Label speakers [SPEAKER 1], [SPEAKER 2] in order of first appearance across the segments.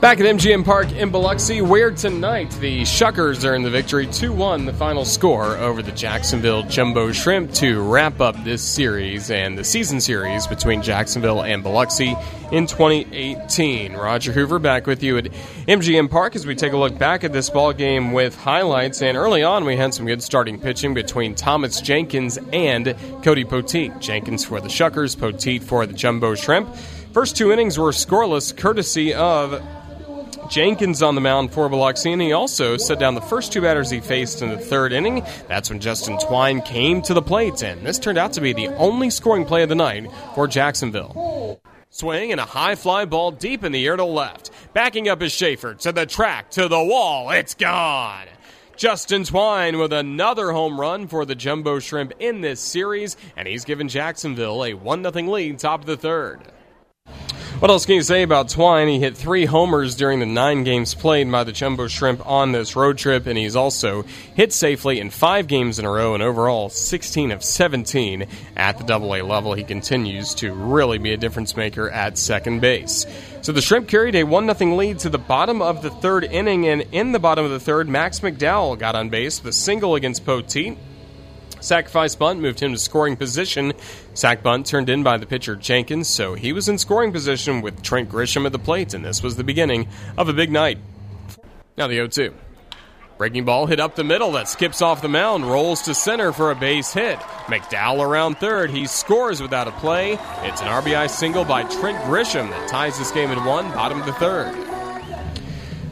[SPEAKER 1] Back at MGM Park in Biloxi, where tonight the Shuckers in the victory 2 1, the final score over the Jacksonville Jumbo Shrimp to wrap up this series and the season series between Jacksonville and Biloxi in 2018. Roger Hoover back with you at MGM Park as we take a look back at this ball game with highlights. And early on, we had some good starting pitching between Thomas Jenkins and Cody Poteet. Jenkins for the Shuckers, Poteet for the Jumbo Shrimp. First two innings were scoreless, courtesy of Jenkins on the mound for Biloxi, and he also set down the first two batters he faced in the third inning. That's when Justin Twine came to the plate, and this turned out to be the only scoring play of the night for Jacksonville. Swing and a high fly ball deep in the air to left. Backing up is Schaefer to the track, to the wall. It's gone. Justin Twine with another home run for the Jumbo Shrimp in this series, and he's given Jacksonville a 1 0 lead top of the third. What else can you say about Twine? He hit three homers during the nine games played by the Jumbo Shrimp on this road trip, and he's also hit safely in five games in a row and overall 16 of 17 at the Double A level. He continues to really be a difference maker at second base. So the Shrimp carried a 1 0 lead to the bottom of the third inning, and in the bottom of the third, Max McDowell got on base with a single against Poteet. Sacrifice bunt moved him to scoring position. Sack bunt turned in by the pitcher Jenkins, so he was in scoring position with Trent Grisham at the plate, and this was the beginning of a big night. Now the 0 2. Breaking ball hit up the middle that skips off the mound, rolls to center for a base hit. McDowell around third. He scores without a play. It's an RBI single by Trent Grisham that ties this game at one, bottom of the third.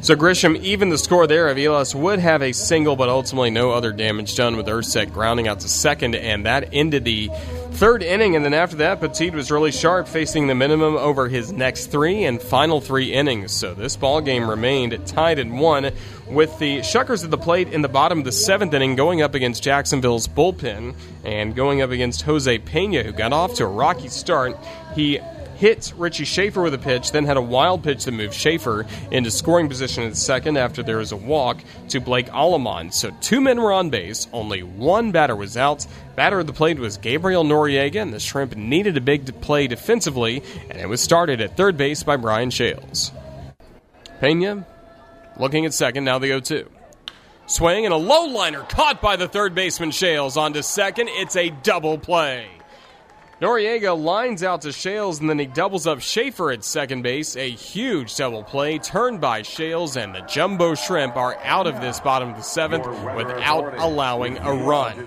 [SPEAKER 1] So Grisham, even the score there of Elas would have a single, but ultimately no other damage done with Erceg grounding out to second, and that ended the third inning. And then after that, Poteet was really sharp, facing the minimum over his next three and final three innings. So this ball game remained tied at one, with the Shuckers at the plate in the bottom of the seventh inning, going up against Jacksonville's bullpen and going up against Jose Pena, who got off to a rocky start. He hit Richie Schaefer with a pitch, then had a wild pitch that moved Schaefer into scoring position in the second after there was a walk to Blake Allemand. So two men were on base, only one batter was out. Batter of the plate was Gabriel Noriega, and the Shrimp needed a big play defensively, and it was started at third base by Brian Schales. Pena looking at second, now the 0 2. Swing and a low liner caught by the third baseman Schales onto second. It's a double play. Noriega lines out to Schales and then he doubles up Schaefer at second base. A huge double play turned by Schales, and the Jumbo Shrimp are out of this bottom of the seventh without allowing a run.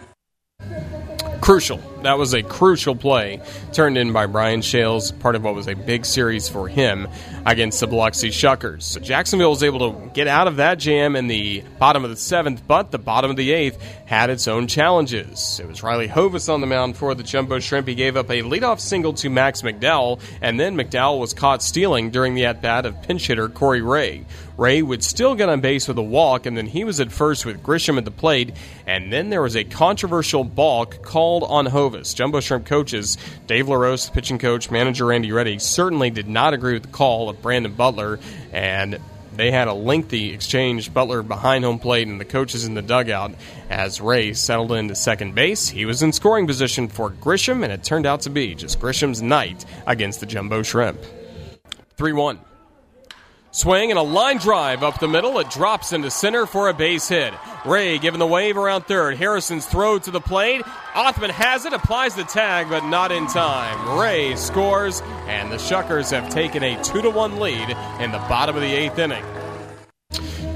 [SPEAKER 1] Crucial. That was a crucial play turned in by Brian Schales, part of what was a big series for him against the Biloxi Shuckers. So Jacksonville was able to get out of that jam in the bottom of the seventh, but the bottom of the eighth had its own challenges. It was Riley Hovis on the mound for the Jumbo Shrimp. He gave up a leadoff single to Max McDowell, and then McDowell was caught stealing during the at bat of pinch hitter Corey Ray. Ray would still get on base with a walk, and then he was at first with Grisham at the plate, and then there was a controversial balk called on Hovis. Jumbo Shrimp coaches Dave LaRose, pitching coach, manager Randy Ready, certainly did not agree with the call of Brandon Butler, and they had a lengthy exchange. Butler behind home plate and the coaches in the dugout as Ray settled into second base. He was in scoring position for Grisham, and it turned out to be just Grisham's night against the Jumbo Shrimp. 3 1. Swing and a line drive up the middle. It drops into center for a base hit. Ray giving the wave around third. Harrison's throw to the plate. Othman has it, applies the tag, but not in time. Ray scores, and the Shuckers have taken a 2 to 1 lead in the bottom of the eighth inning.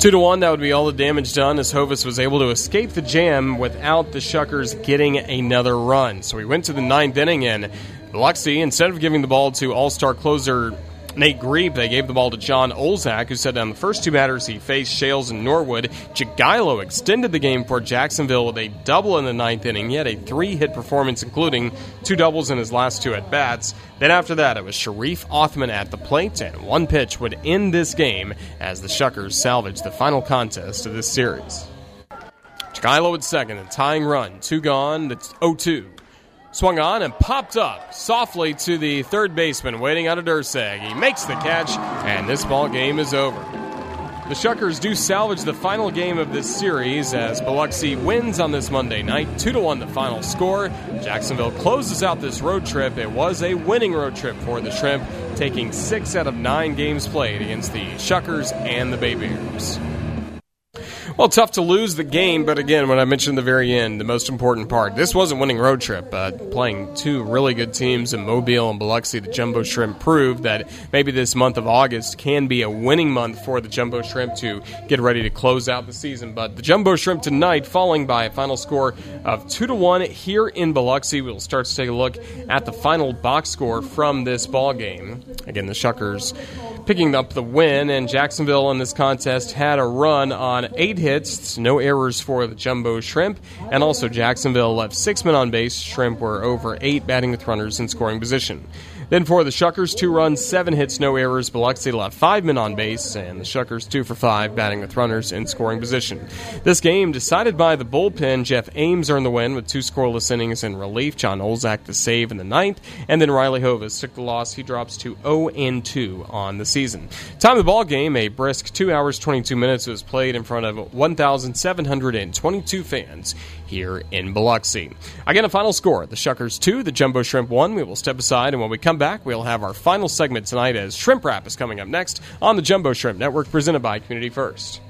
[SPEAKER 1] Two to one, that would be all the damage done as Hovis was able to escape the jam without the Shuckers getting another run. So we went to the ninth inning, and Biloxi, instead of giving the ball to all star closer Nate Griep, they gave the ball to John Olczak, who set down the first two batters he faced, Schales and Norwood. Jagielo extended the game for Jacksonville with a double in the ninth inning. He had a three hit performance, including two doubles in his last two at bats. Then after that, it was Sharif Othman at the plate, and one pitch would end this game as the Shuckers salvaged the final contest of this series. Jagielo at second, a tying run, two gone, it's 0 2. Swung on and popped up softly to the third baseman waiting out of Dursag. He makes the catch, and this ball game is over. The Shuckers do salvage the final game of this series as Biloxi wins on this Monday night, 2 to 1 the final score. Jacksonville closes out this road trip. It was a winning road trip for the Shrimp, taking 6 out of 9 games played against the Shuckers and the Bay Bears. Well, tough to lose the game, but again, when I mentioned the very end, the most important part, this was a winning road trip. Uh, playing two really good teams in Mobile and Biloxi, the Jumbo Shrimp proved that maybe this month of August can be a winning month for the Jumbo Shrimp to get ready to close out the season. But the Jumbo Shrimp tonight falling by a final score of two to one here in Biloxi. We'll start to take a look at the final box score from this ball game. Again, the Shuckers picking up the win, and Jacksonville in this contest had a run on eight hits, no errors for the Jumbo Shrimp, and also Jacksonville left six men on base. Shrimp were over eight batting with runners in scoring position. Then for the Shuckers, two runs, seven hits, no errors. Biloxi left five men on base, and the Shuckers two for five, batting with runners in scoring position. This game decided by the bullpen. Jeff Ames earned the win with two scoreless innings in relief. John Olczak the save in the ninth, and then Riley Hovis took the loss. He drops to 0 and 2 on the season. Time of the ball game, a brisk two hours 22 minutes was played in front of 1,722 fans here in Biloxi. Again, a final score: the Shuckers two, the Jumbo Shrimp one. We will step aside, and when we come back, we'll have our final segment tonight as Shrimp Wrap is coming up next on the Jumbo Shrimp Network, presented by Community First.